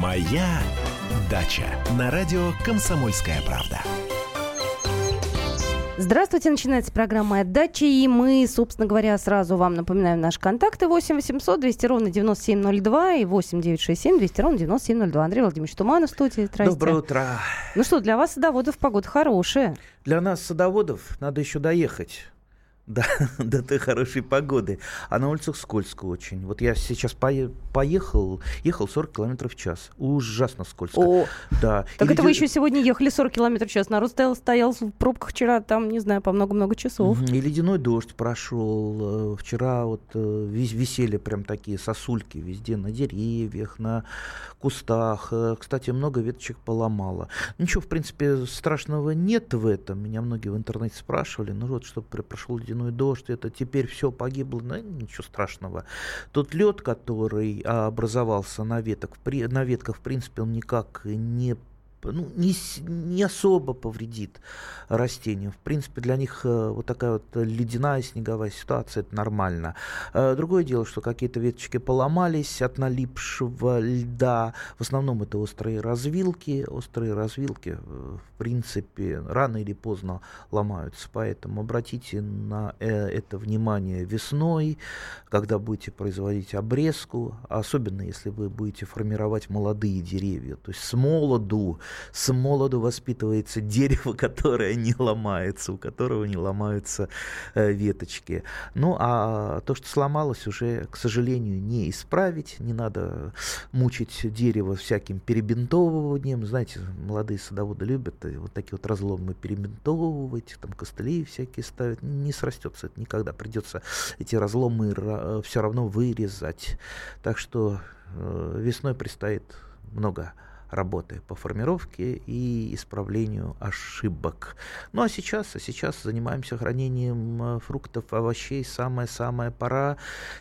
Моя дача на радио Комсомольская правда. Здравствуйте, начинается программа «Отдача», и мы, собственно говоря, сразу вам напоминаем наши контакты 8 800 200 ровно 9702 и 8 967 200 ровно 9702. Андрей Владимирович Туманов в студии. Здрасте. Доброе утро. Ну что, для вас, садоводов, погода хорошая. Для нас, садоводов, надо еще доехать до, до той хорошей погоды. А на улицах скользко очень. Вот я сейчас пое, поехал, ехал 40 километров в час. Ужасно скользко. О, да. так И это вы леди- еще сегодня ехали 40 километров в час. Народ стоял, стоял в пробках вчера, там, не знаю, по много-много часов. И ледяной дождь прошел. Э, Вчера вот э, вис- висели прям такие сосульки везде на деревьях, на кустах. Э, Кстати, много веточек поломало. Ничего, в принципе, страшного нет в этом. Меня многие в интернете спрашивали, ну вот, что пр- прошел ледяной дождь, это теперь все погибло. Ну, ничего страшного. Тот лед, который а, образовался на, веток, на ветках, в принципе, он никак не ну, не, не особо повредит растениям. В принципе, для них э, вот такая вот ледяная снеговая ситуация это нормально. Э, Другое дело, что какие-то веточки поломались от налипшего льда. В основном это острые развилки. Острые развилки, э, в принципе, рано или поздно ломаются. Поэтому обратите на это внимание весной, когда будете производить обрезку, особенно если вы будете формировать молодые деревья. То есть с молоду, с молоду воспитывается дерево, которое не ломается, у которого не ломаются э, веточки. Ну а то, что сломалось, уже, к сожалению, не исправить. Не надо мучить дерево всяким перебинтовыванием. Знаете, молодые садоводы любят э, вот такие вот разломы перебинтовывать, там костыли всякие ставят. Не срастется это никогда. Придется эти разломы все равно вырезать. Так что э, весной предстоит много работы по формировке и исправлению ошибок. Ну а сейчас, а сейчас занимаемся хранением э, фруктов, овощей. Самая-самая пора.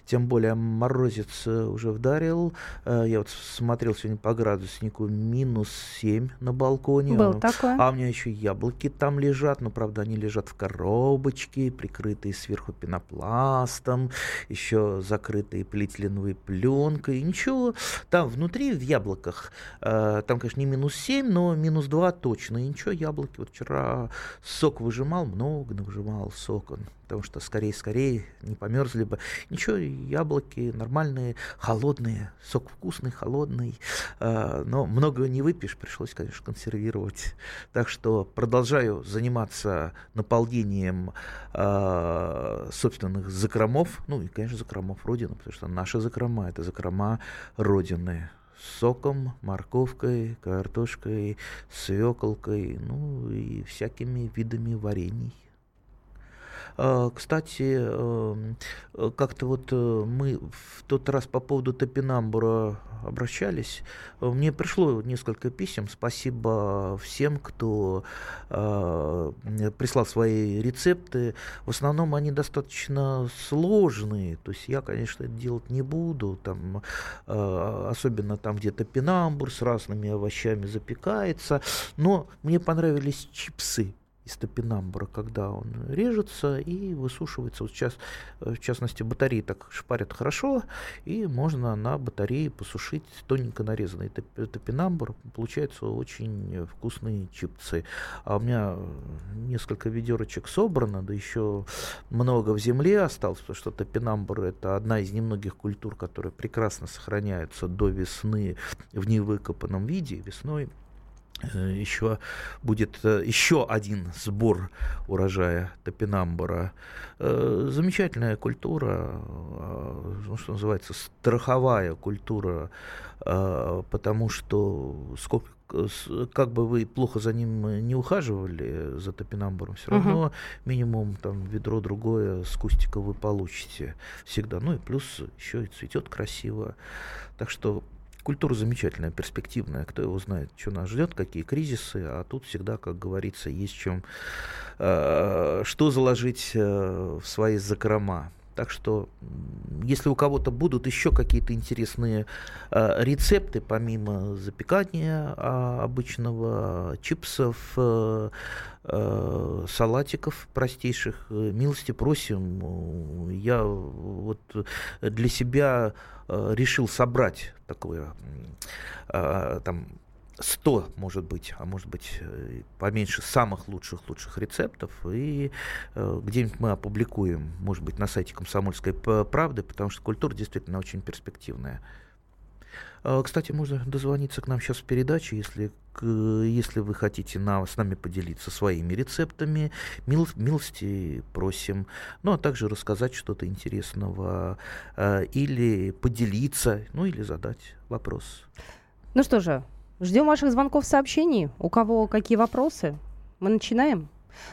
Тем более морозец э, уже вдарил. Э, Я вот смотрел сегодня по градуснику минус 7 на балконе. Был такое. а у меня еще яблоки там лежат, но, правда, они лежат в коробочке, прикрытые сверху пенопластом, еще закрытые полиэтиленовой пленкой. И ничего, там внутри, в яблоках, э, там, конечно, не минус 7, но минус 2 точно. И ничего, яблоки. Вот вчера сок выжимал, много выжимал сок он, потому что скорее-скорее не померзли бы. Ничего, яблоки нормальные, холодные, сок вкусный, холодный. Э, но много не выпьешь, пришлось, конечно, консервировать. Так что продолжаю заниматься наполнением э, собственных закромов, ну и, конечно, закромов Родины, потому что наши закрома – это закрома Родины соком, морковкой, картошкой, свеколкой, ну и всякими видами варений. А, Кстати, эм, э, как-то вот э, мы в тот раз по поводу топинамбура обращались. Э, Мне пришло несколько писем. Спасибо всем, кто мне прислал свои рецепты. В основном они достаточно сложные. То есть я, конечно, это делать не буду. Там, э, особенно там, где топинамбур с разными овощами запекается. Но мне понравились чипсы из топинамбура, когда он режется и высушивается. Вот сейчас, э, в частности, батареи так шпарят хорошо, и можно на батарее посушить тоненько нарезанный топ- топинамбур. Получаются очень вкусные чипсы. А у меня несколько ведерочек собрано, да еще много в земле осталось, потому что топинамбур это одна из немногих культур, которые прекрасно сохраняются до весны в невыкопанном виде. Весной э, еще будет э, еще один сбор урожая топинамбура. Э, Замечательная культура, э, ну, что называется, страховая культура, э, потому что сколько как бы вы плохо за ним не ухаживали, за топинамбуром, все равно минимум там ведро другое с кустика вы получите всегда. Ну и плюс еще и цветет красиво. Так что культура замечательная, перспективная. Кто его знает, что нас ждет, какие кризисы. А тут всегда, как говорится, есть чем э, что заложить э, в свои закрома. Так что, если у кого-то будут еще какие-то интересные э, рецепты, помимо запекания э, обычного, чипсов, э, э, салатиков простейших, э, милости просим. Я вот для себя э, решил собрать такое э, там 100, может быть, а может быть э, поменьше самых лучших-лучших рецептов. И э, где-нибудь мы опубликуем, может быть, на сайте «Комсомольской правды», потому что культура действительно очень перспективная. Э, кстати, можно дозвониться к нам сейчас в передаче, если, к, если вы хотите на, с нами поделиться своими рецептами. Мил, милости просим. Ну, а также рассказать что-то интересного э, или поделиться, ну или задать вопрос. Ну что же, Ждем ваших звонков, сообщений. У кого какие вопросы? Мы начинаем?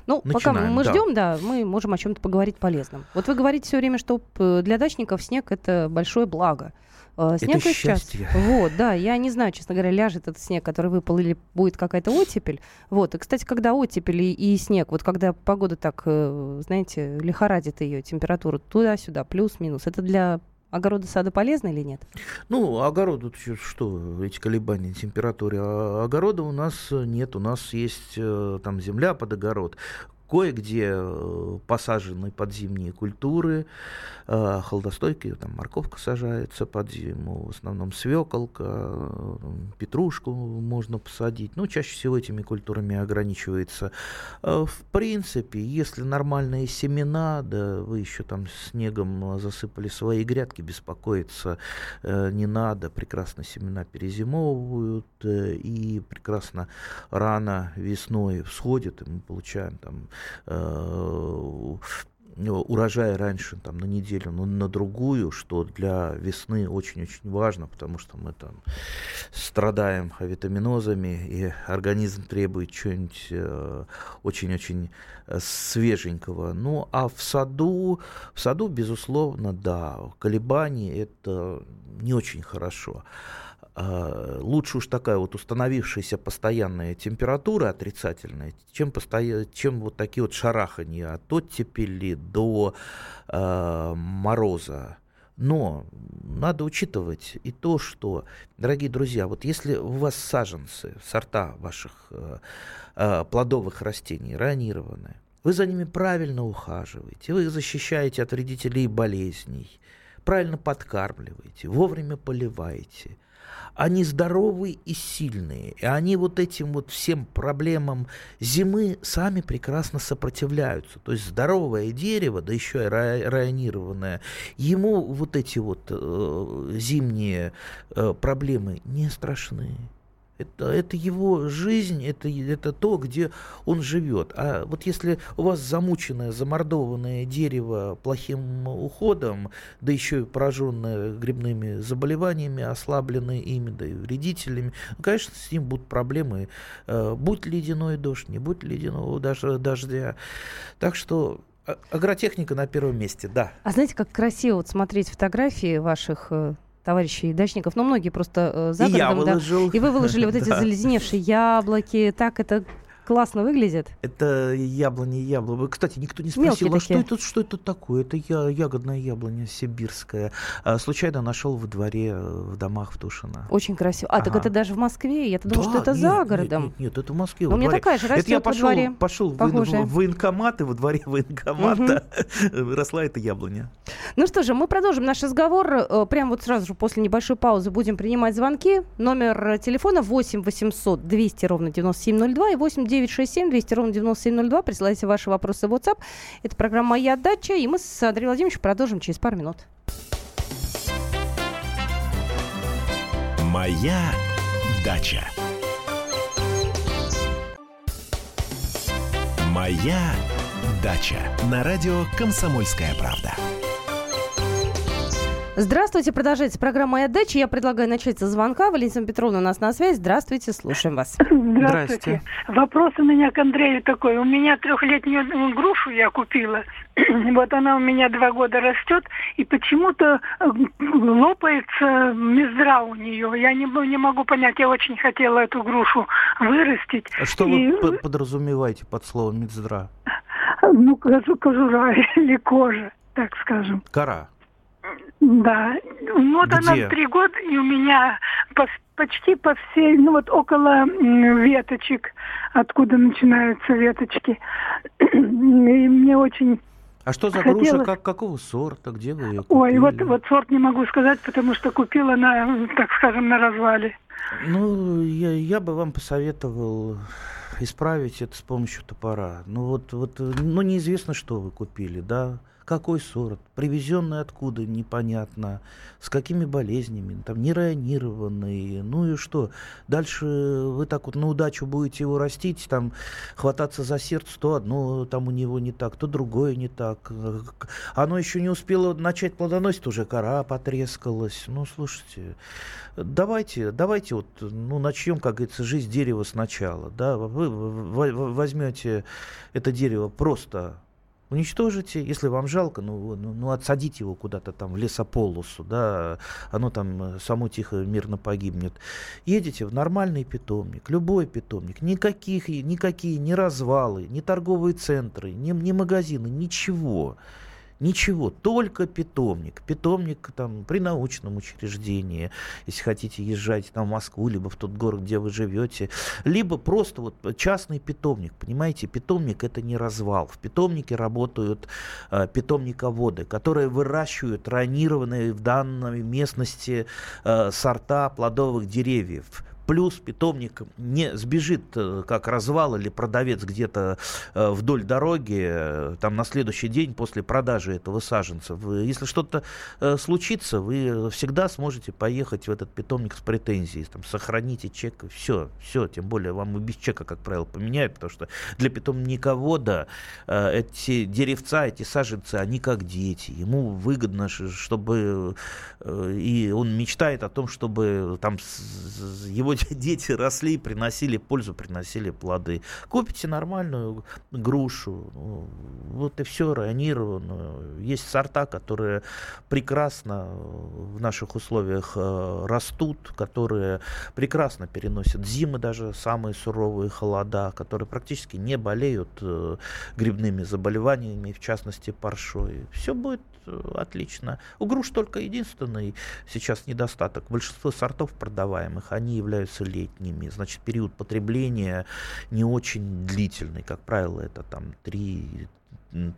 Ну, Начинаем, пока мы да. ждем, да, мы можем о чем-то поговорить полезном. Вот вы говорите все время, что для дачников снег это большое благо. Э, снег это счастье. Сейчас. Вот, да, я не знаю, честно говоря, ляжет этот снег, который выпал, или будет какая-то оттепель. Вот, и, кстати, когда оттепель и, и снег, вот когда погода так, э, знаете, лихорадит ее температуру туда-сюда, плюс-минус, это для огороды сада полезны или нет? Ну, огороду что, эти колебания температуры? А огорода у нас нет, у нас есть э, там земля под огород. Кое-где э, посажены под зимние культуры, э, холодостойкие, там морковка сажается под зиму, в основном свеколка, э, петрушку можно посадить. Ну, чаще всего этими культурами ограничивается. В принципе, если нормальные семена, да вы еще там снегом засыпали свои грядки, беспокоиться не надо. Прекрасно семена перезимовывают и прекрасно рано весной всходят, и мы получаем там Э, урожая раньше там, на неделю, но на другую, что для весны очень-очень важно, потому что мы там страдаем авитаминозами, и организм требует чего-нибудь э, очень-очень э, свеженького. Ну, а в саду, в саду, безусловно, да, колебания это не очень хорошо. Лучше уж такая вот установившаяся постоянная температура отрицательная, чем, постоя... чем вот такие вот шарахания от оттепели до э, мороза. Но надо учитывать и то, что, дорогие друзья, вот если у вас саженцы, сорта ваших э, э, плодовых растений ранированы, вы за ними правильно ухаживаете, вы их защищаете от вредителей и болезней, правильно подкармливаете, вовремя поливаете – они здоровые и сильные. И они вот этим вот всем проблемам зимы сами прекрасно сопротивляются. То есть здоровое дерево, да еще и районированное, ему вот эти вот э, зимние э, проблемы не страшны. Это, это его жизнь, это, это то, где он живет. А вот если у вас замученное, замордованное дерево плохим уходом, да еще и пораженное грибными заболеваниями, ослабленное ими, да и вредителями, ну, конечно, с ним будут проблемы. Э, будь ледяной дождь, не будь ледяного даже дождя. Так что а, агротехника на первом месте, да. А знаете, как красиво вот смотреть фотографии ваших э, товарищей дачников, но многие просто э, за городом, и выложил. Да, и вы выложили вот эти заледеневшие яблоки, так это классно выглядит. Это яблони яблоко. Кстати, никто не спросил, а что это, что это такое? Это я, ягодная яблоня сибирская. А, случайно нашел в дворе, э, в домах в Тушино. Очень красиво. А, ага. так это даже в Москве? Я-то думала, да, что это нет, за городом. Нет, нет, нет, это в Москве. У меня такая же растет Это я пошел, дворе. пошел в, в военкомат, и во дворе военкомата угу. росла эта яблоня. Ну что же, мы продолжим наш разговор. Э, прямо вот сразу же после небольшой паузы будем принимать звонки. Номер телефона 8 800 200 ровно 9702 и 8 967 200 ровно 9702. Присылайте ваши вопросы в WhatsApp. Это программа «Моя дача», и мы с Андреем Владимировичем продолжим через пару минут. «Моя дача». «Моя дача» на радио «Комсомольская правда». Здравствуйте, продолжается программа «Моя дача». Я предлагаю начать со звонка. Валентина Петровна у нас на связи. Здравствуйте, слушаем вас. Здравствуйте. Здравствуйте. Вопрос у меня к Андрею такой. У меня трехлетнюю грушу я купила. вот она у меня два года растет, и почему-то э, лопается мездра у нее. Я не, не могу понять, я очень хотела эту грушу вырастить. А что и... вы подразумеваете под словом мездра? Ну, кожура или кожа. так скажем. Кора. Да. Вот Где? она три года, и у меня по- почти по всей, ну вот около веточек, откуда начинаются веточки. И мне очень... А что за Хотелось- груша? Как, какого сорта? Где вы ее Ой, вот, купили? вот сорт не могу сказать, потому что купила на, так скажем, на развале. Ну, я, я бы вам посоветовал исправить это с помощью топора. Ну вот, вот, ну неизвестно, что вы купили, да? Какой сорт? Привезенный откуда? Непонятно. С какими болезнями? Там нейронированный. Ну и что? Дальше вы так вот на удачу будете его растить, там хвататься за сердце, то одно там у него не так, то другое не так. Оно еще не успело начать плодоносить, уже кора потрескалась. Ну, слушайте, давайте, давайте вот, ну, начнем, как говорится, жизнь дерева сначала, да, вы возьмете это дерево просто уничтожите, если вам жалко, ну, ну, ну, отсадите его куда-то там в лесополосу, да, оно там э, само тихо, мирно погибнет. Едете в нормальный питомник, любой питомник, никаких, никакие ни развалы, ни торговые центры, ни, ни магазины, ничего. Ничего, только питомник. Питомник там при научном учреждении, если хотите езжать там в Москву, либо в тот город, где вы живете, либо просто вот частный питомник, понимаете, питомник это не развал. В питомнике работают э, питомниководы, которые выращивают ранированные в данной местности э, сорта плодовых деревьев. Плюс питомник не сбежит, э, как развал или продавец где-то э, вдоль дороги, э, там на следующий день после продажи этого саженца. Если что-то случится, вы всегда сможете поехать в этот питомник с претензией, там, сохраните чек, все, все, тем более вам и без чека, как правило, поменяют, потому что для питомниковода эти деревца, эти саженцы, они как дети, ему выгодно, чтобы, и он мечтает о том, чтобы там с- дети росли, приносили пользу, приносили плоды. Купите нормальную грушу, ну, вот и все, ранированную. Есть сорта, которые прекрасно в наших условиях э, растут, которые прекрасно переносят зимы, даже самые суровые холода, которые практически не болеют э, грибными заболеваниями, в частности паршой. Все будет отлично. У груш только единственный сейчас недостаток. Большинство сортов продаваемых, они являются летними. Значит, период потребления не очень длительный. Как правило, это там 3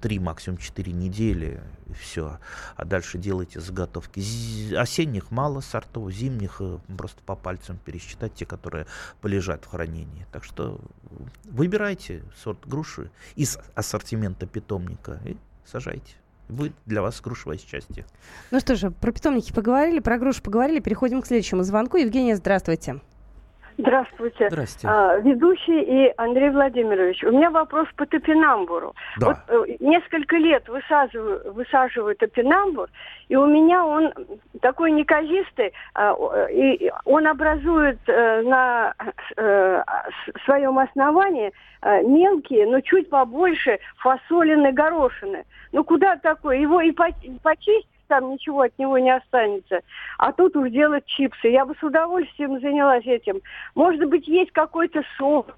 три, максимум 4 недели, и все. А дальше делайте заготовки. Осенних мало сортов, зимних э, просто по пальцам пересчитать те, которые полежат в хранении. Так что выбирайте сорт груши из ассортимента питомника и сажайте. Будет для вас грушевое счастье. Ну что же, про питомники поговорили, про грушу поговорили. Переходим к следующему звонку. Евгения, здравствуйте. Здравствуйте. Здрасте. А, ведущий и Андрей Владимирович. У меня вопрос по топинамбуру. Да. Вот э, несколько лет высаживаю, высаживаю топинамбур, и у меня он такой неказистый, э, и он образует э, на э, своем основании э, мелкие, но чуть побольше фасолины горошины. Ну куда такое? Его и по- и почистить там ничего от него не останется. А тут уж делать чипсы. Я бы с удовольствием занялась этим. Может быть, есть какой-то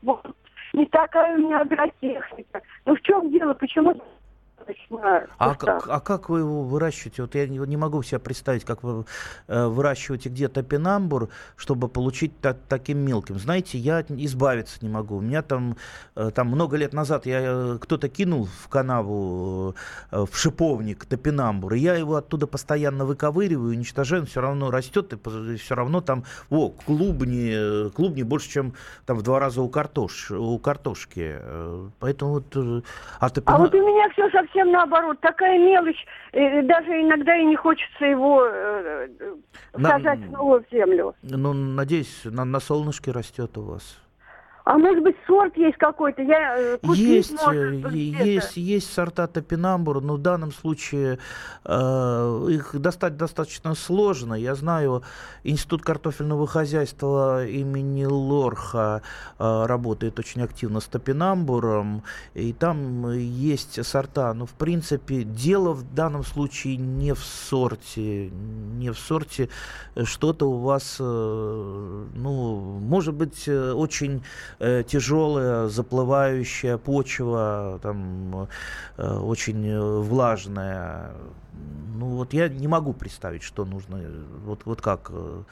может, не такая у меня агротехника. Ну в чем дело? Почему начинаю? А, как, а как вы его выращиваете? Вот я не, не могу себе представить, как вы э, выращиваете где-то пенамбур, чтобы получить та- таким мелким. Знаете, я избавиться не могу. У меня там, э, там много лет назад я, э, кто-то кинул в канаву, э, в шиповник топинамбур, и я его оттуда постоянно выковыриваю, уничтожаю, он все равно растет, и все равно там, о, клубни, э, клубни больше, чем там в два раза у, картош, у картошки. Э, Поэтому вот... А, А топина- вот у меня все совсем наоборот. Такая мелочь, э, даже иногда и не хочется его э, э, На- сажать снова в землю. Ну, надеюсь, на, на солнышке растет у вас. А может быть, сорт есть какой-то? Я э, купить, Есть, может э, есть, есть сорта топинамбура, но в данном случае э, их достать достаточно сложно. Я знаю, Институт картофельного хозяйства имени Лорха э, работает очень активно с топинамбуром, и там есть сорта. Но, в принципе, дело в данном случае не в сорте, не в сорте. Что-то у вас, э, ну, может быть, э, очень э, тяжелая, заплывающая почва, там э, очень влажная. Ну вот я не могу представить, что нужно, вот, вот как э,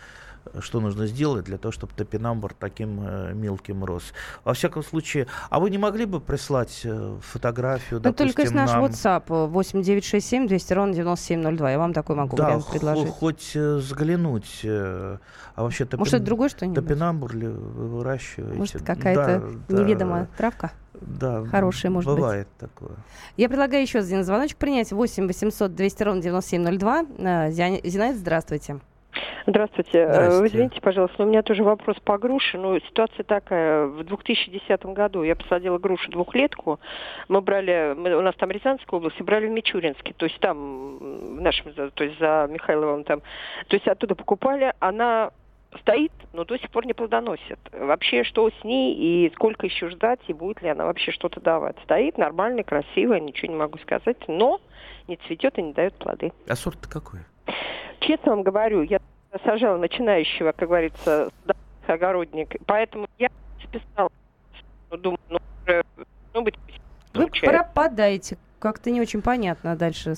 что нужно сделать для того, чтобы топинамбур таким э, мелким рос. Во всяком случае, а вы не могли бы прислать э, фотографию, ну, только из наш нам... WhatsApp 8967 200 ровно 9702. Я вам такой могу да, вариант предложить. хоть э, взглянуть. Э, а вообще топин... Может, это другое что-нибудь? Топинамбур ли вы выращиваете? Может, какая-то да, неведомая да. травка? Да, Хорошая, может бывает быть. такое. Я предлагаю еще один звоночек принять. 8 800 200 ровно 9702. Э, Зинаида, здравствуйте. Здравствуйте. Э, Здравствуйте. Вы извините, пожалуйста, но у меня тоже вопрос по груше. Ну, ситуация такая. В 2010 году я посадила грушу двухлетку. Мы брали, мы, у нас там Рязанская область, и брали в Мичуринске. То есть там, в нашем, то есть за Михайловым там. То есть оттуда покупали. Она стоит, но до сих пор не плодоносит. Вообще, что с ней и сколько еще ждать, и будет ли она вообще что-то давать? Стоит нормальная, красивая, ничего не могу сказать, но не цветет и не дает плоды. А сорт какой? Честно вам говорю, я сажала начинающего, как говорится, огородник, поэтому я списала, думаю, ну, уже, ну, быть, Вы пропадаете. Как-то не очень понятно дальше.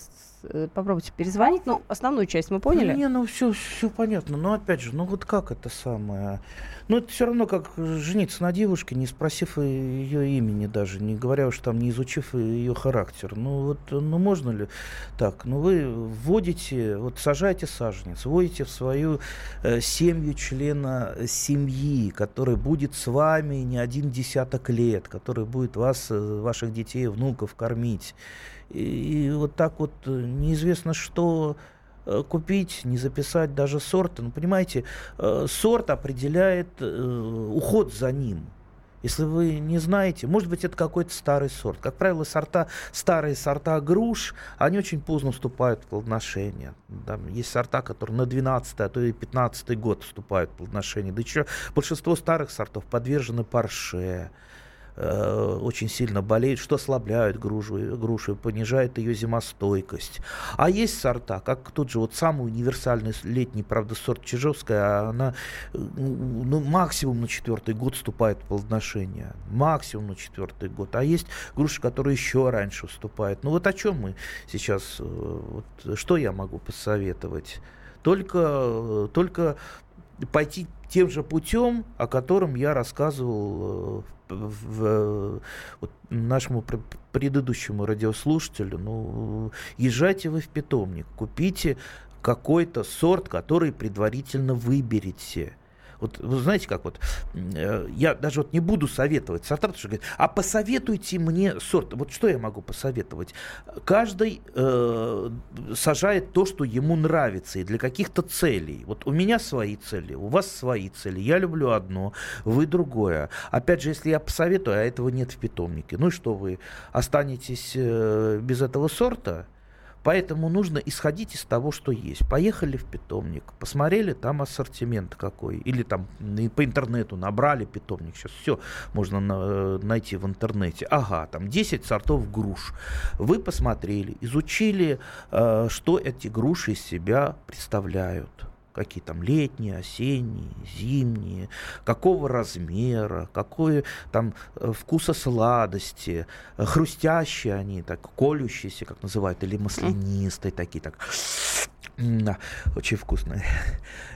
Э, Попробуйте перезвонить. Ну, основную часть мы поняли. Не, ну все, все понятно. Но опять же, ну вот как это самое? Ну это все равно как жениться на девушке, не спросив ее имени даже, не говоря уж там, не изучив ее характер. Ну вот, ну можно ли так? Ну вы вводите, вот сажаете саженец, вводите в свою э, семью члена семьи, который будет с вами не один десяток лет, который будет вас, э, ваших детей, внуков кормить. И, вот так вот э, неизвестно что э, купить, не записать даже сорта. Ну, понимаете, э, сорт определяет уход за ним. Если вы не знаете, может быть, это какой-то старый сорт. Как правило, сорта, старые сорта груш, они очень поздно вступают в плодоношение. Там есть сорта, которые на 12 а то и 15 год вступают в плодоношение. Да еще большинство старых сортов подвержены парше э, очень сильно болеют, что ослабляют грушу, грушу, понижает ее зимостойкость. А есть сорта, как тот же вот самый универсальный летний, правда, сорт Чижовская, она э, ну, максимум на четвертый год вступает в плодоношение. Максимум на четвертый год. А есть груши, которые еще раньше вступают. Ну вот о чем мы сейчас, э, вот, что я могу посоветовать? Только, э, только пойти тем же путем, о котором я рассказывал э, в, в- вот нашему пр- предыдущему радиослушателю. Ну, езжайте вы в питомник, купите какой-то сорт, который предварительно выберете. Вот вы знаете, как вот, э, я даже вот не буду советовать сорта, потому что говорят, а посоветуйте мне сорт. Вот что я могу посоветовать? Каждый э, сажает то, что ему нравится, и для каких-то целей. Вот у меня свои цели, у вас свои цели. Я люблю одно, вы другое. Опять же, если я посоветую, а этого нет в питомнике, ну и что вы останетесь э, без этого сорта? Поэтому нужно исходить из того, что есть. Поехали в питомник, посмотрели там ассортимент какой, или там по интернету набрали питомник. Сейчас все можно на- найти в интернете. Ага, там 10 сортов груш. Вы посмотрели, изучили, э, что эти груши из себя представляют какие там летние, осенние, зимние, какого размера, какой там э, вкуса сладости, э, хрустящие они, так, колющиеся, как называют, или маслянистые такие, так, очень вкусные.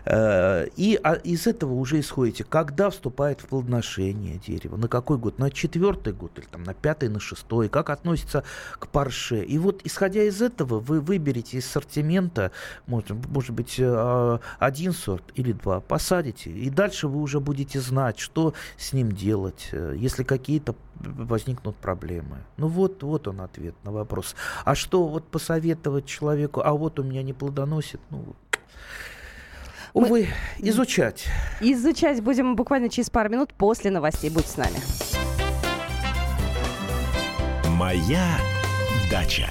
Э, И а, из этого уже исходите, когда вступает в плодоношение дерево, на какой год, на четвертый год или там на пятый, на шестой, как относится к парше. И вот исходя из этого вы выберете из ассортимента, может, может быть, э, один сорт или два, посадите, и дальше вы уже будете знать, что с ним делать, э, если какие-то возникнут проблемы. Ну вот, вот он ответ на вопрос. А что вот посоветовать человеку, а вот у меня не плодоносит, ну, Мы- увы, изучать. Изучать будем буквально через пару минут после новостей. Будьте с нами. Моя дача.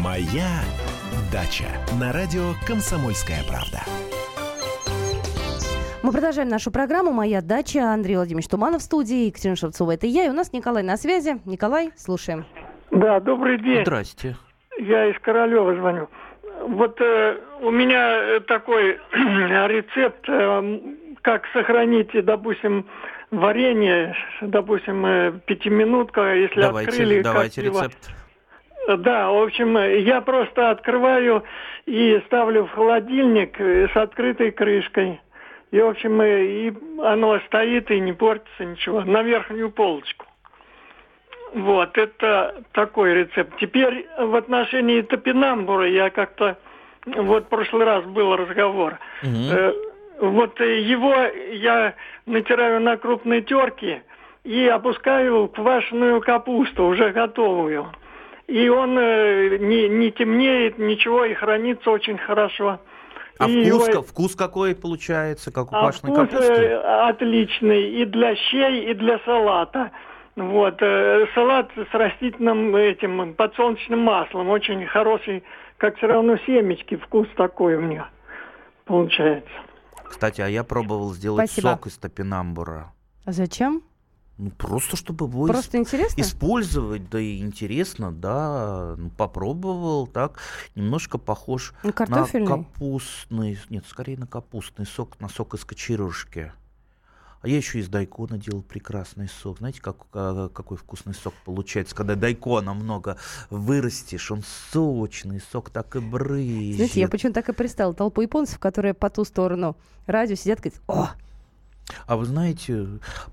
Моя дача. На радио Комсомольская правда. Мы продолжаем нашу программу «Моя дача». Андрей Владимирович Туманов в студии, Екатерина Шевцова, это я. И у нас Николай на связи. Николай, слушаем. Да, добрый день. Здрасте. Я из Королева звоню. вот э, у меня такой рецепт, э, как сохранить, допустим, варенье, допустим, э, пятиминутка, если давайте, открыли. Давайте как рецепт. Да, в общем, я просто открываю и ставлю в холодильник э, с открытой крышкой. И, в общем, и оно стоит и не портится ничего. На верхнюю полочку. Вот, это такой рецепт. Теперь в отношении топинамбура я как-то... Вот в прошлый раз был разговор. Мгм. Вот его я натираю на крупной терке и опускаю квашеную капусту, уже готовую. И он э, не, не темнеет, ничего, и хранится очень хорошо. А И вкус, его- вкус какой получается, как у а квашеной вкус капусты? э, отличный и для щей, и для салата. Вот, э, салат с растительным этим подсолнечным маслом, очень хороший, как все равно семечки, вкус такой у меня получается. Кстати, а я пробовал сделать Спасибо. сок из топинамбура. А зачем? Ну, просто чтобы его Просто интересно? использовать, да и интересно, да. Ну, попробовал, так, немножко похож на Картофельный? капустный, нет, скорее на капустный сок, на сок из кочерышки. А я еще из дайкона делал прекрасный сок. Знаете, как, а, какой вкусный сок получается, когда дайкона много вырастешь, он сочный, сок так и брызжет. Знаете, я почему-то так и представила толпу японцев, которые по ту сторону радио сидят говорят, о, А вы знаете,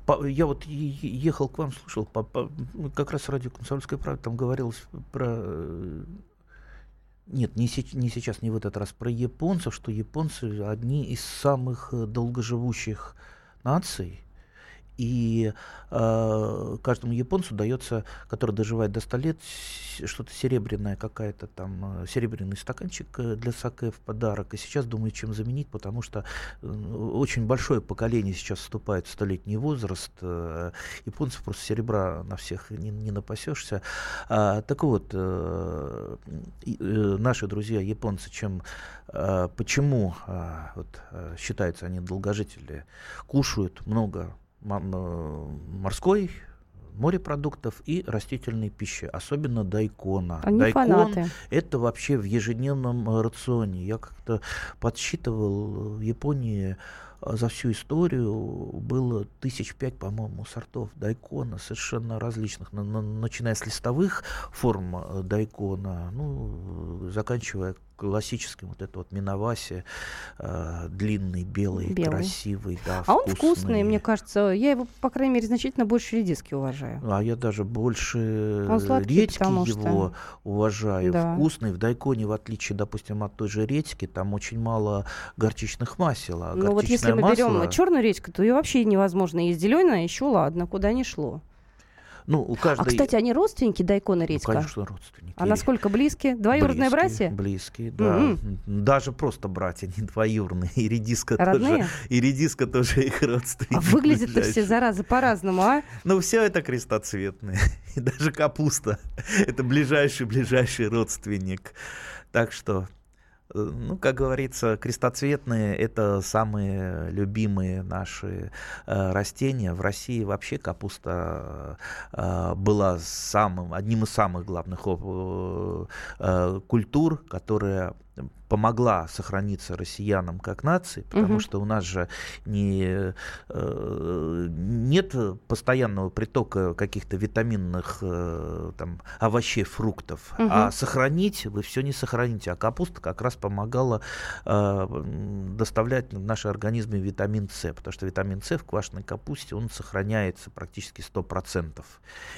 по- я вот ехал к вам, слушал, по- по- ну, как раз радио «Комсомольская правда», там говорилось про... э, Нет, не, сеч- не сейчас, не в этот раз, про японцев, что японцы одни из самых э, долгоживущих наций, и э, каждому японцу дается, который доживает до 100 лет, что-то серебряное, какая-то там, э, серебряный стаканчик э, для саке в подарок. И сейчас думаю, чем заменить, потому что э, очень большое поколение сейчас вступает в столетний возраст. э, Японцев просто серебра на всех не, не напасешься. А, так вот, э, э, наши друзья японцы, чем, э, почему а, вот, э, считаются они долгожители, кушают много морской морепродуктов и растительной пищи, особенно дайкона. они Дайкон фанаты. это вообще в ежедневном э, рационе. Я как-то подсчитывал, э, в Японии э, за всю историю было тысяч пять, по-моему, сортов дайкона, совершенно различных, на- на- начиная с листовых форм э, дайкона, ну, э, заканчивая классическим вот это вот миноваси, э, длинный, белый, Белый. красивый, да, А он вкусный, вкусный. мне кажется. Я его, по крайней мере, значительно больше редиски уважаю. А я даже больше Он сладкий, редьки потому что- его уважаю. Да. Вкусный. В дайконе, в отличие, допустим, от той же редьки, там очень мало горчичных масел. А Ну вот если мы берем масло- черную редьку, то ее вообще невозможно есть. Зеленая еще ладно, куда ни шло. Ну, у каждой... А, кстати, они родственники Дайкона ну, редька? конечно, родственники. а насколько близки? Двоюродные Близкие, братья? Близкие, да. Мгм. Даже просто братья, не двоюродные. И редиска Родные? тоже. И редиска тоже их родственник. А выглядят-то все, заразы, по-разному, а? Ну, все это крестоцветные. И даже капуста. Это ближайший-ближайший родственник. Так что, ну, как говорится, крестоцветные – это самые любимые наши э, растения. В России вообще капуста э, была самым, одним из самых главных э, культур, которая помогла сохраниться россиянам как нации, потому Мгм. что у нас же не, э, нет постоянного притока каких-то витаминных э, там, овощей, фруктов, Мгм. а сохранить вы все не сохраните. А капуста как раз помогала э, доставлять в наши организмы витамин С, потому что витамин С в квашеной капусте, он сохраняется практически 100%.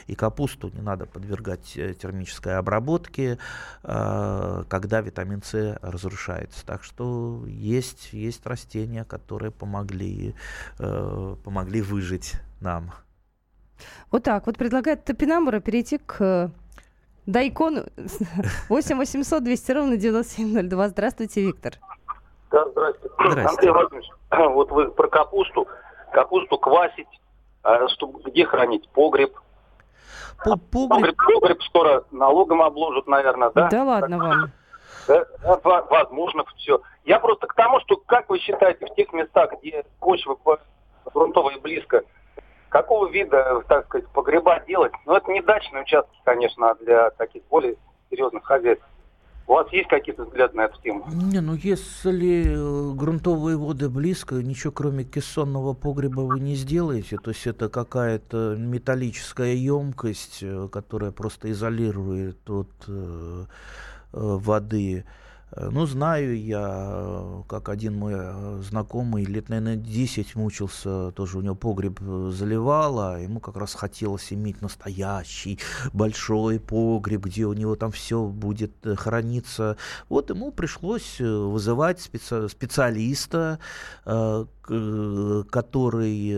И капусту не надо подвергать э, термической обработке, э, когда витамин С разрушается. Так что есть, есть растения, которые помогли, э, помогли выжить нам. Вот так. Вот предлагает Топинамбура перейти к э, Дайкону 8 800 200 ровно 9702. Здравствуйте, Виктор. Да, здрасте. Здрасте. Андрей Владимирович, вот вы про капусту. Капусту квасить, а что, где хранить? Погреб. По- погреб- Погреб, погреб скоро налогом обложат, наверное, да? Да, ладно вам. Возможно, все. Я просто к тому, что, как вы считаете, в тех местах, где почва по- грунтовая близко, какого вида, так сказать, погреба делать? Ну, это не дачные участки, конечно, а для таких более серьезных хозяйств. У вас есть какие-то взгляды на эту тему? Не, ну если э, грунтовые воды близко, ничего кроме кессонного погреба вы не сделаете. То есть это какая-то металлическая емкость, э, которая просто изолирует от э, воды. Э, ну, знаю я, э, как один мой э, знакомый лет, наверное, 10 мучился, тоже у него погреб заливало, ему как раз хотелось иметь настоящий большой погреб, где у него там все будет храниться. Вот ему пришлось вызывать специ- специалиста, который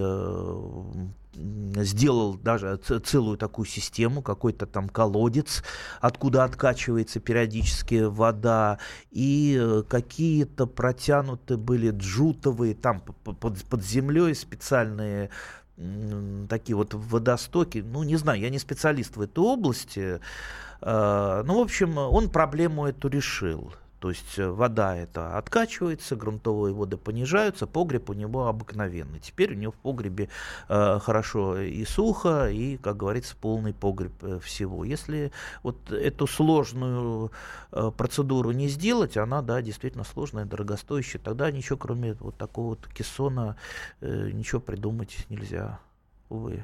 сделал даже целую такую систему, какой-то там колодец, откуда откачивается периодически вода, и э, какие-то протянуты были джутовые, там под, под землей специальные такие вот водостоки, ну, не знаю, я не специалист в этой области, э, ну, в общем, он проблему эту решил. То есть э, вода это откачивается, грунтовые воды понижаются, погреб у него обыкновенный. Теперь у него в погребе э, хорошо и сухо, и, как говорится, полный погреб э, всего. Если вот эту сложную э, процедуру не сделать, она, да, действительно сложная, дорогостоящая, тогда ничего, кроме вот такого вот кессона, э, ничего придумать нельзя, увы.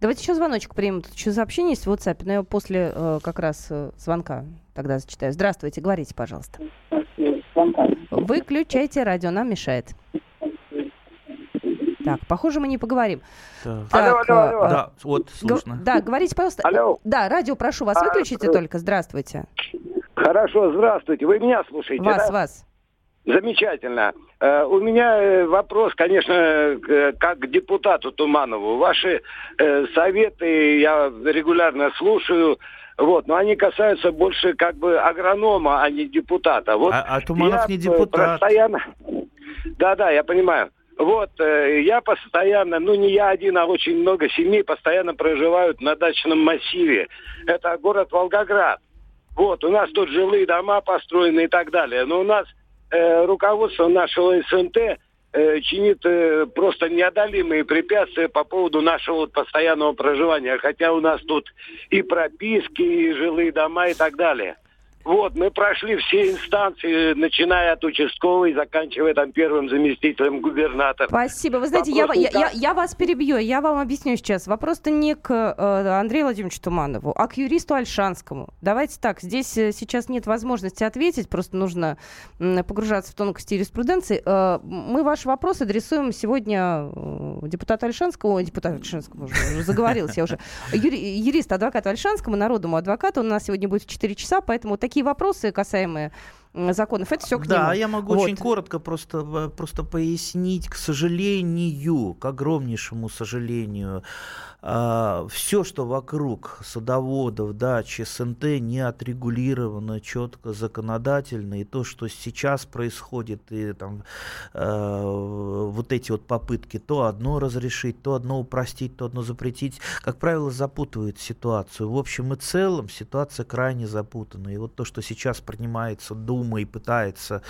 Давайте еще звоночек примем. Тут еще сообщение есть в WhatsApp, но я после э, как раз э, звонка тогда зачитаю. Здравствуйте, говорите, пожалуйста. Выключайте радио, нам мешает. Так, похоже, мы не поговорим. Так. Так, алло, алло, алло. э, Да, вот, слышно. Да, говорите, пожалуйста. Алло. Да, радио, прошу вас, А, выключите э, только. Здравствуйте. Хорошо, здравствуйте. Вы меня слушаете, Вас, да? вас. Замечательно. Э, у меня э, вопрос, конечно, к- как к депутату Туманову. Ваши э, советы я регулярно слушаю, вот, но они касаются больше как бы агронома, а не депутата. Вот А, а Туманов не э, депутат. Постоянно... Да-да, я понимаю. Вот, э, я постоянно, ну не я один, а очень много семей постоянно проживают на дачном массиве. Это город Волгоград. Вот, у нас тут жилые дома построены и так далее. Но у нас э, руководство нашего СНТ э, чинит э, просто неодолимые препятствия по поводу нашего постоянного проживания. Хотя у нас тут и прописки, и жилые дома и так далее. Вот, мы прошли все инстанции, начиная от участковой, заканчивая там первым заместителем губернатора. Спасибо. Вы знаете, я, Вопрос я, я, вас перебью, я вам объясню сейчас. Вопрос-то не к э, Андрею Владимировичу Туманову, а к юристу Альшанскому. Давайте так, здесь э, сейчас нет возможности ответить, просто нужно погружаться в тонкости юриспруденции. Э, мы ваш вопрос адресуем сегодня э, депутату Альшанскому, ой, депутату Альшанскому, уже, уже заговорилась я уже, Юри- юристу, адвокату Альшанскому, народному адвокату. Он у нас сегодня будет в 4 часа, поэтому такие вопросы, касаемые законов, это все к Да, нему. я могу Вот. очень коротко просто, э, просто пояснить, к сожалению, к огромнейшему сожалению, все, что вокруг садоводов, дач, СНТ не отрегулировано четко законодательно, и то, что сейчас происходит, и там э, вот эти вот попытки то одно разрешить, то одно упростить, то одно запретить, как правило, запутывают ситуацию. В общем и целом ситуация крайне запутана. И вот то, что сейчас принимается Дума и пытается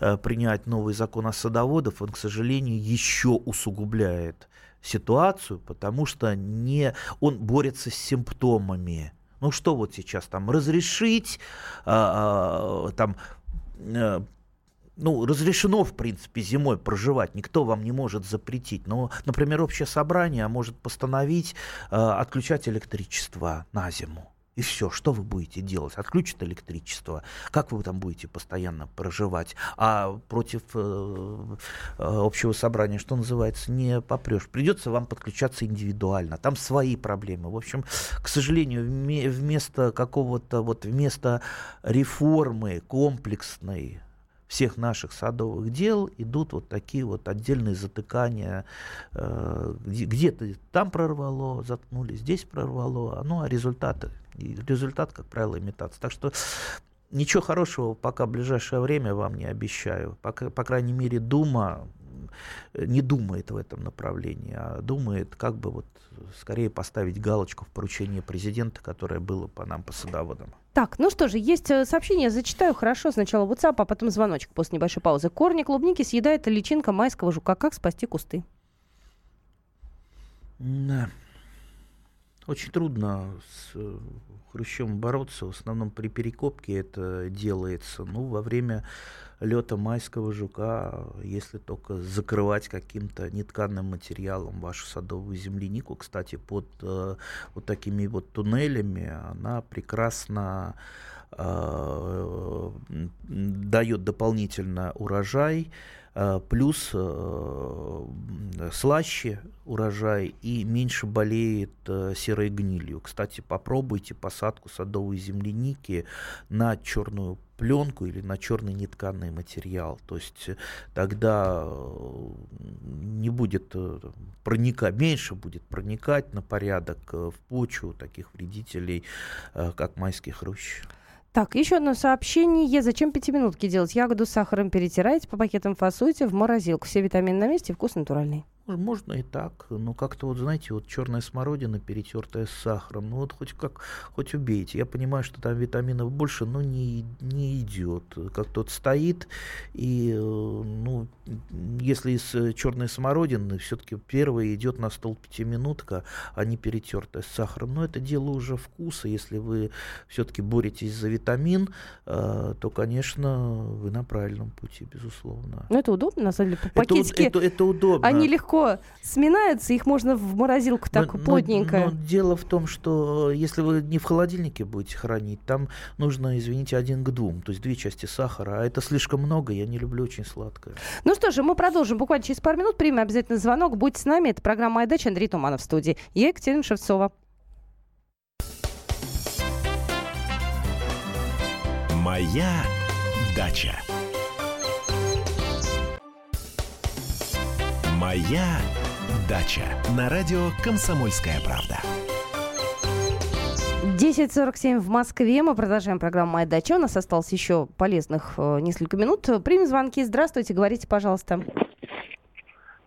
э, принять новый закон о садоводах, он, к сожалению, еще усугубляет ситуацию, потому что не, он борется с симптомами. Ну что вот сейчас там разрешить, а, а, там э, ну, разрешено, в принципе, зимой проживать, никто вам не может запретить. Но, например, общее собрание может постановить э, отключать электричество на зиму. И все, что вы будете делать? Отключат электричество. Как вы там будете постоянно проживать? А против э, э, общего собрания, что называется, не попрешь. Придется вам подключаться индивидуально. Там свои проблемы. В общем, к сожалению, вме- вместо какого-то вот вместо реформы комплексной всех наших садовых дел идут вот такие вот отдельные затыкания. э, где- Где-то там прорвало, заткнули, здесь прорвало. Ну, а результаты? Результат, как правило, имитация. Так что ничего хорошего пока в ближайшее время вам не обещаю. Пока, по крайней мере, Дума э, не думает в этом направлении, а думает, как бы вот скорее поставить галочку в поручении президента, которое было по нам, по садоводам. Так, ну что же, есть э, сообщение, зачитаю хорошо. Сначала WhatsApp, а потом звоночек после небольшой паузы. Корни клубники съедает личинка майского жука. Как спасти кусты? Да. Очень трудно с э, хрущом бороться, в основном при перекопке это делается. Ну, во время лета майского жука, если только закрывать каким-то нетканным материалом вашу садовую землянику, кстати, под э, вот такими вот туннелями, она прекрасно э, дает дополнительно урожай, э, плюс э, слаще урожай и меньше болеет э, серой гнилью. Кстати, попробуйте посадку садовой земляники на черную пленку или на черный нетканный материал. То есть тогда не будет проникать, меньше будет проникать на порядок в почву таких вредителей, как майский хрущ. Так, еще одно сообщение. Зачем пятиминутки делать? Ягоду с сахаром перетираете, по пакетам фасуете в морозилку. Все витамины на месте, вкус натуральный. Можно и так, но как-то вот, знаете, вот черная смородина, перетертая с сахаром, ну вот хоть как, хоть убейте. Я понимаю, что там витаминов больше, но не, не идет. Как тот стоит, и, э, ну, если из черной смородины, все-таки первая идет на стол пятиминутка, а не перетертая с сахаром. Но это дело уже вкуса. Если вы все-таки боретесь за витамин, э, то, конечно, вы на правильном пути, безусловно. Ну, это удобно, на самом деле, пакетики. Это, это, это удобно. Они легко легко сминаются, их можно в морозилку так но, плотненько. Но, но дело в том, что если вы не в холодильнике будете хранить, там нужно, извините, один к двум, то есть две части сахара, а это слишком много, я не люблю очень сладкое. Ну что же, мы продолжим буквально через пару минут, примем обязательно звонок, будьте с нами, это программа «Моя дача», Андрей Туманов в студии. Я Екатерина Шевцова. «Моя дача». Моя дача на радио Комсомольская правда. 10.47 в Москве. Мы продолжаем программу «Моя дача». У нас осталось еще полезных э, несколько минут. Примем звонки. Здравствуйте. Говорите, пожалуйста.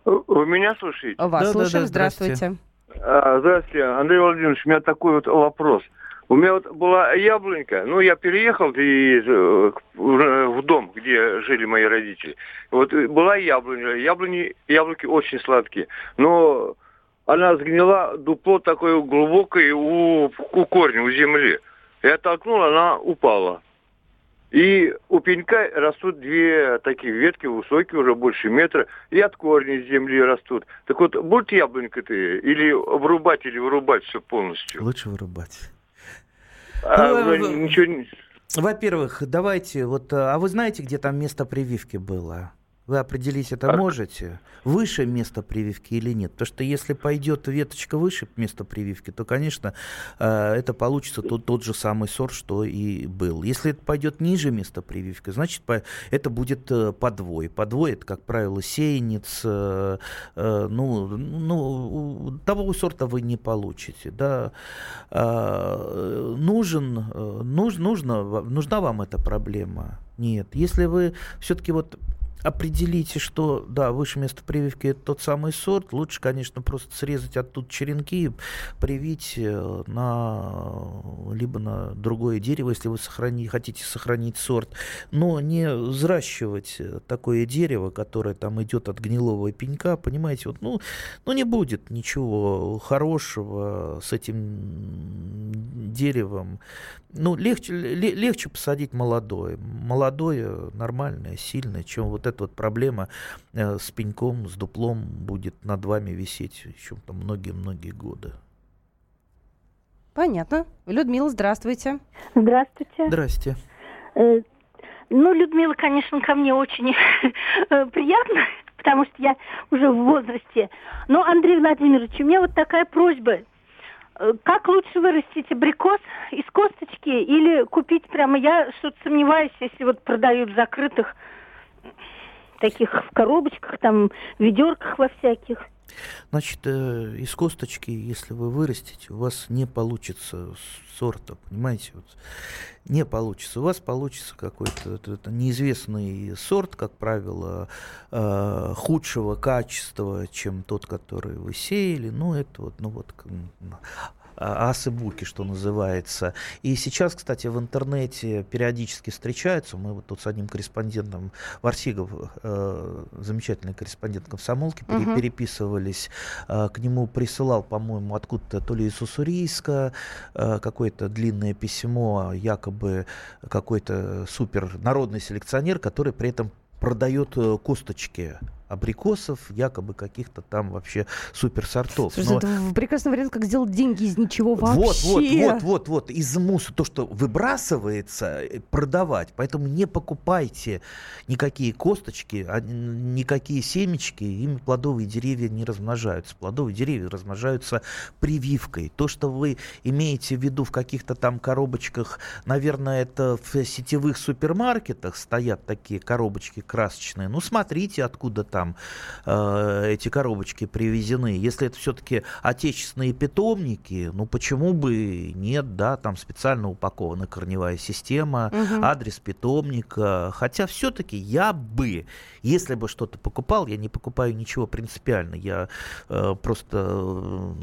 Вы меня слушаете? Вас да, слушаем. Да, да, здравствуйте. Здравствуйте. А, здравствуйте, Андрей Владимирович. У меня такой вот вопрос. У меня вот была яблонька, ну, я переехал из, э, в дом, где жили мои родители. Вот была яблоня, яблони, яблоки очень сладкие, но она сгнила, дупло такое глубокое у, у корня, у земли. Я толкнул, она упала. И у пенька растут две такие ветки, высокие, уже больше метра, и от корня земли растут. Так вот, будет яблонька-то или вырубать, или вырубать все полностью? Лучше вырубать. А, ну, ничего не... Во-первых, давайте, вот, а вы знаете, где там место прививки было? Вы определить это а... можете? Выше место прививки или нет? Потому что если пойдет веточка выше места прививки, то, конечно, э, это получится тот, тот же самый сорт, что и был. Если это пойдет ниже места прививки, значит, это будет э, подвой. Подвой это, как правило, сеянец. Э, ну, ну, того сорта вы не получите. Да? Нужен, нуж, нужно, нужна вам эта проблема? Нет. Если вы все-таки вот определите, что, да, выше места прививки это тот самый сорт, лучше, конечно, просто срезать оттуда черенки и привить э, на либо на другое дерево, если вы сохрани, хотите сохранить сорт, но не взращивать такое дерево, которое там идет от гнилого пенька, понимаете, вот, ну, ну не будет ничего хорошего с этим деревом. Ну, легче, легче посадить молодое. Молодое, нормальное, сильное, чем вот эта вот проблема э, с пеньком, с дуплом будет над вами висеть еще там многие-многие годы. Понятно. Людмила, здравствуйте. Здравствуйте. Здрасте. Э, ну, Людмила, конечно, ко мне очень э, приятно, потому что я уже в возрасте. Но, Андрей Владимирович, у меня вот такая просьба. Как лучше вырастить абрикос из косточки или купить прямо? Я что-то сомневаюсь, если вот продают в закрытых таких в коробочках, там, в ведерках во всяких. Значит, э, из косточки, если вы вырастите, у вас не получится сорта, понимаете? Вот, не получится. У вас получится какой-то неизвестный сорт, как правило, э, худшего качества, чем тот, который вы сеяли. Ну, это вот, ну вот, а, асы-буки, что называется. И сейчас, кстати, в интернете периодически встречаются. Мы вот тут с одним корреспондентом Варсигов, э, замечательный корреспондент комсомолки, uh-huh. переписывались. Э, к нему присылал, по-моему, откуда-то то ли из Уссурийска э, какое-то длинное письмо, якобы какой-то супер народный селекционер, который при этом продает э, косточки абрикосов, якобы каких-то там вообще суперсортов. Слушай, Но... это прекрасный вариант, как сделать деньги из ничего вообще. Вот, вот, вот, вот, вот. Из мусора, то, что выбрасывается, э, продавать. Поэтому не покупайте никакие косточки, а никакие семечки, ими плодовые деревья не размножаются. Плодовые деревья размножаются прививкой. То, что вы имеете в виду в каких-то там коробочках, наверное, это в сетевых супермаркетах стоят такие коробочки красочные. Ну, смотрите, откуда там там э, эти коробочки привезены. Если это все-таки отечественные питомники, ну почему бы нет, да, там специально упакована корневая система, угу. адрес питомника. Хотя все-таки я бы, если бы что-то покупал, я не покупаю ничего принципиально, я э, просто э,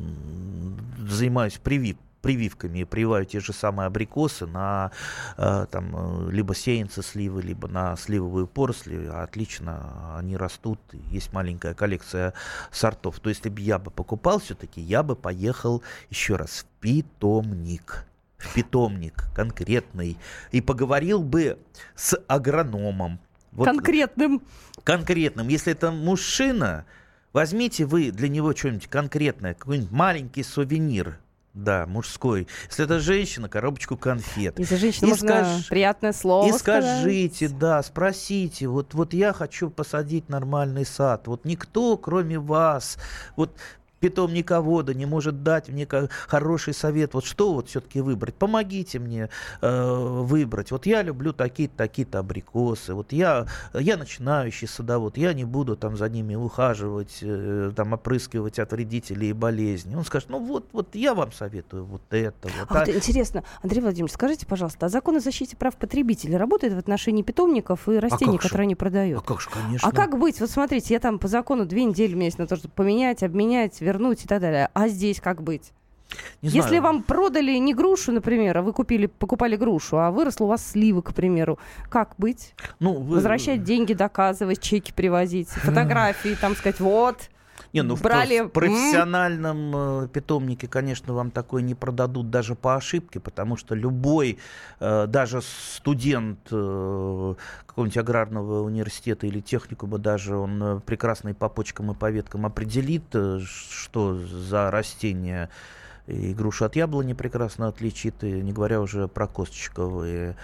занимаюсь прививкой прививками прививаю те же самые абрикосы на э, там, э, либо сеянцы сливы, либо на сливовые поросли. Отлично они растут. Есть маленькая коллекция сортов. То есть, если бы я бы покупал все-таки, я бы поехал еще раз в питомник в питомник конкретный и поговорил бы с агрономом. Вот, конкретным. Конкретным. Если это мужчина, возьмите вы для него что-нибудь конкретное, какой-нибудь маленький сувенир, да, мужской. Если это женщина, коробочку конфет. Если женщина, и можно скаж... приятное слово И скажите, сказать. да, спросите, вот, вот я хочу посадить нормальный сад. Вот никто, кроме вас, вот питомниковода не может дать мне хороший совет, вот что вот все-таки выбрать, помогите мне э, выбрать. Вот я люблю такие-то, такие-то абрикосы, вот я, я начинающий садовод, я не буду там за ними ухаживать, э, там опрыскивать от вредителей и болезней. Он скажет, ну вот, вот я вам советую вот это. Вот, а, а... Вот интересно, Андрей Владимирович, скажите, пожалуйста, а закон о защите прав потребителей работает в отношении питомников и а растений, а которые же? они продают? А как же, конечно. А как быть? Вот смотрите, я там по закону две недели у меня есть на то, чтобы поменять, обменять, вернуть и так далее. А здесь как быть? Не Если знаю. вам продали не грушу, например, а вы купили, покупали грушу, а выросло у вас сливы, к примеру, как быть? Ну, вы... Возвращать деньги, доказывать, чеки привозить, фотографии, там сказать, вот, не, ну Брали... в профессиональном э, питомнике, конечно, вам такое не продадут даже по ошибке, потому что любой, э, даже студент э, какого-нибудь аграрного университета или техникума, даже он прекрасно и по почкам, и по веткам определит, что за растение и грушу от яблони прекрасно отличит, и не говоря уже про косточковые.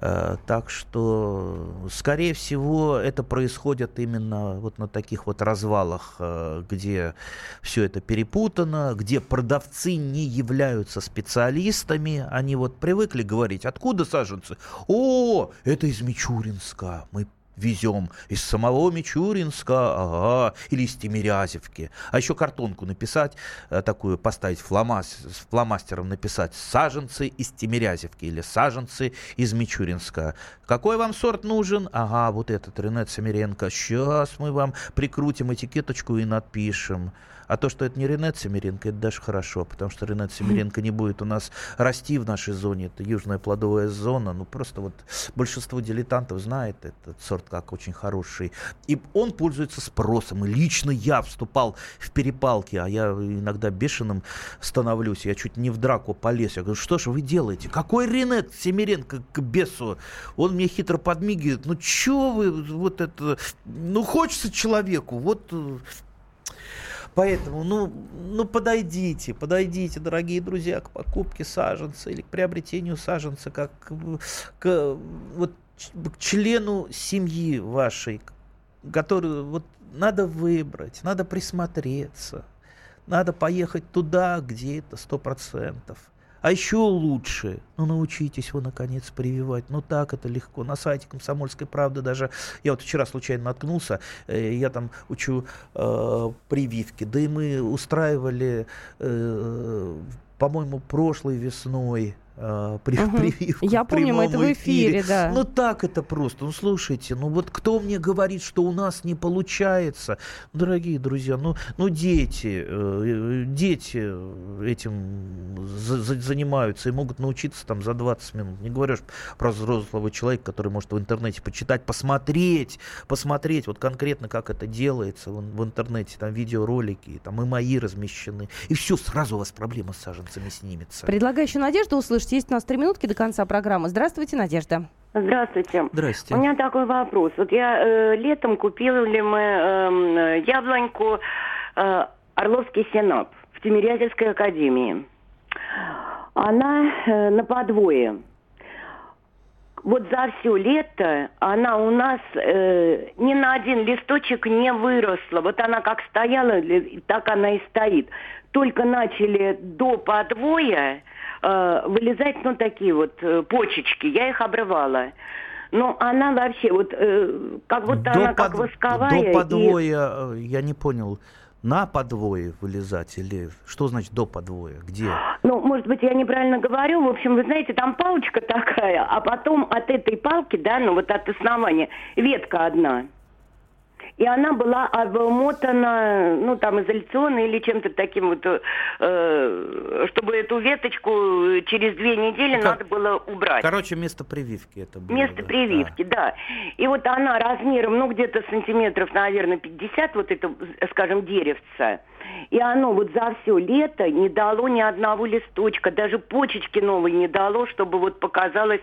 Э, так что, скорее всего, это происходит именно вот на таких вот развалах, э, где все это перепутано, где продавцы не являются специалистами. Они вот привыкли говорить, откуда саженцы? О, это из Мичуринска. Мы везем из самого Мичуринска, ага, или из Тимирязевки. А еще картонку написать, э, такую поставить фломас, с фломастером написать «Саженцы из Тимирязевки» или «Саженцы из Мичуринска». Какой вам сорт нужен? Ага, вот этот, Ренет Самиренко. Сейчас мы вам прикрутим этикеточку и напишем. А то, что это не Ренат Семеренко, это даже хорошо, потому что Ренат Семеренко не будет у нас расти в нашей зоне. Это южная плодовая зона. Ну, просто вот большинство дилетантов знает этот сорт как очень хороший. И он пользуется спросом. И лично я вступал в перепалки, а я иногда бешеным становлюсь. Я чуть не в драку полез. Я говорю, что же вы делаете? Какой Ренат Семеренко к бесу? Он мне хитро подмигивает. Ну, что вы, вот это... Ну, хочется человеку. Вот э, Поэтому, ну, ну подойдите, подойдите, дорогие друзья, к покупке саженца или к приобретению саженца, как к, вот, к члену семьи вашей, который вот надо выбрать, надо присмотреться, надо поехать туда, где это сто процентов. А еще лучше, ну научитесь вы наконец прививать. Ну так это легко. На сайте Комсомольской правды даже, я вот вчера случайно наткнулся, э, я там учу э, прививки. Да и мы устраивали, э, по-моему, прошлой весной э, при, угу. прививку. Я помню, мы это в эфире, да. Ну так это просто. Ну слушайте, ну вот кто мне говорит, что у нас не получается? Дорогие друзья, ну, ну дети, э, дети этим за, за, занимаются и могут научиться там за 20 минут. Не говоришь про взрослого человека, который может в интернете почитать, посмотреть, посмотреть вот конкретно, как это делается в, в интернете, там видеоролики, там и мои размещены. И все, сразу у вас проблема с саженцами снимется. Предлагаю еще Надежду услышать. Есть у нас три минутки до конца программы. Здравствуйте, Надежда. Здравствуйте. Здравствуйте. У меня такой вопрос. Вот я э, летом купили мы э, яблоньку э, Орловский Сенат в Тимирязевской академии. Она э, на подвое. Вот за все лето она у нас э, ни на один листочек не выросла. Вот она как стояла, так она и стоит. Только начали до подвоя э, вылезать, ну, такие вот э, почечки. Я их обрывала. Но она вообще, вот, э, как будто до она под... как восковая. До подвоя, и... Э, я не понял, на подвое вылезать или что значит до подвоя? Где? Ну, может быть, я неправильно говорю. В общем, вы знаете, там палочка такая, а потом от этой палки, да, ну вот от основания, ветка одна и она была обмотана, ну, там, изоляционной или чем-то таким вот, э, чтобы эту веточку через две недели ну, надо было убрать. Короче, место прививки это было. Место да, прививки, да. да. И вот она размером, ну, где-то сантиметров, наверное, 50, вот это, скажем, деревце, и оно вот за все лето не дало ни одного листочка, даже почечки новые не дало, чтобы вот показалось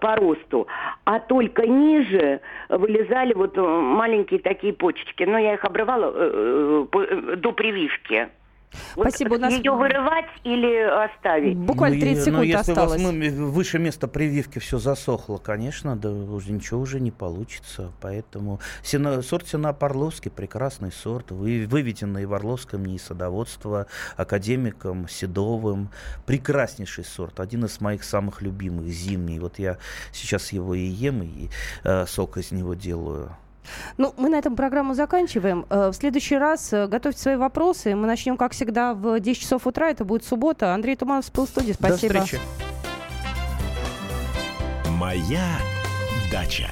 по росту. А только ниже вылезали вот маленькие такие почечки. Но я их обрывала э, э, до прививки. Спасибо. Вот у нас... Ее вырывать или оставить? Буквально 30 ну, секунд ну, если осталось. У вас выше места прививки все засохло, конечно, да уже ничего уже не получится. Поэтому сено, сорт Сена Орловский прекрасный сорт, вы, выведенный в Орловском НИИ садоводства академиком Седовым. Прекраснейший сорт, один из моих самых любимых, зимний. Вот я сейчас его и ем, и э, сок из него делаю. Ну, мы на этом программу заканчиваем. Э, в следующий раз э, готовьте свои вопросы. Мы начнем, как всегда, в 10 часов утра. Это будет суббота. Андрей Туманов с. Спасибо. До встречи. Моя дача.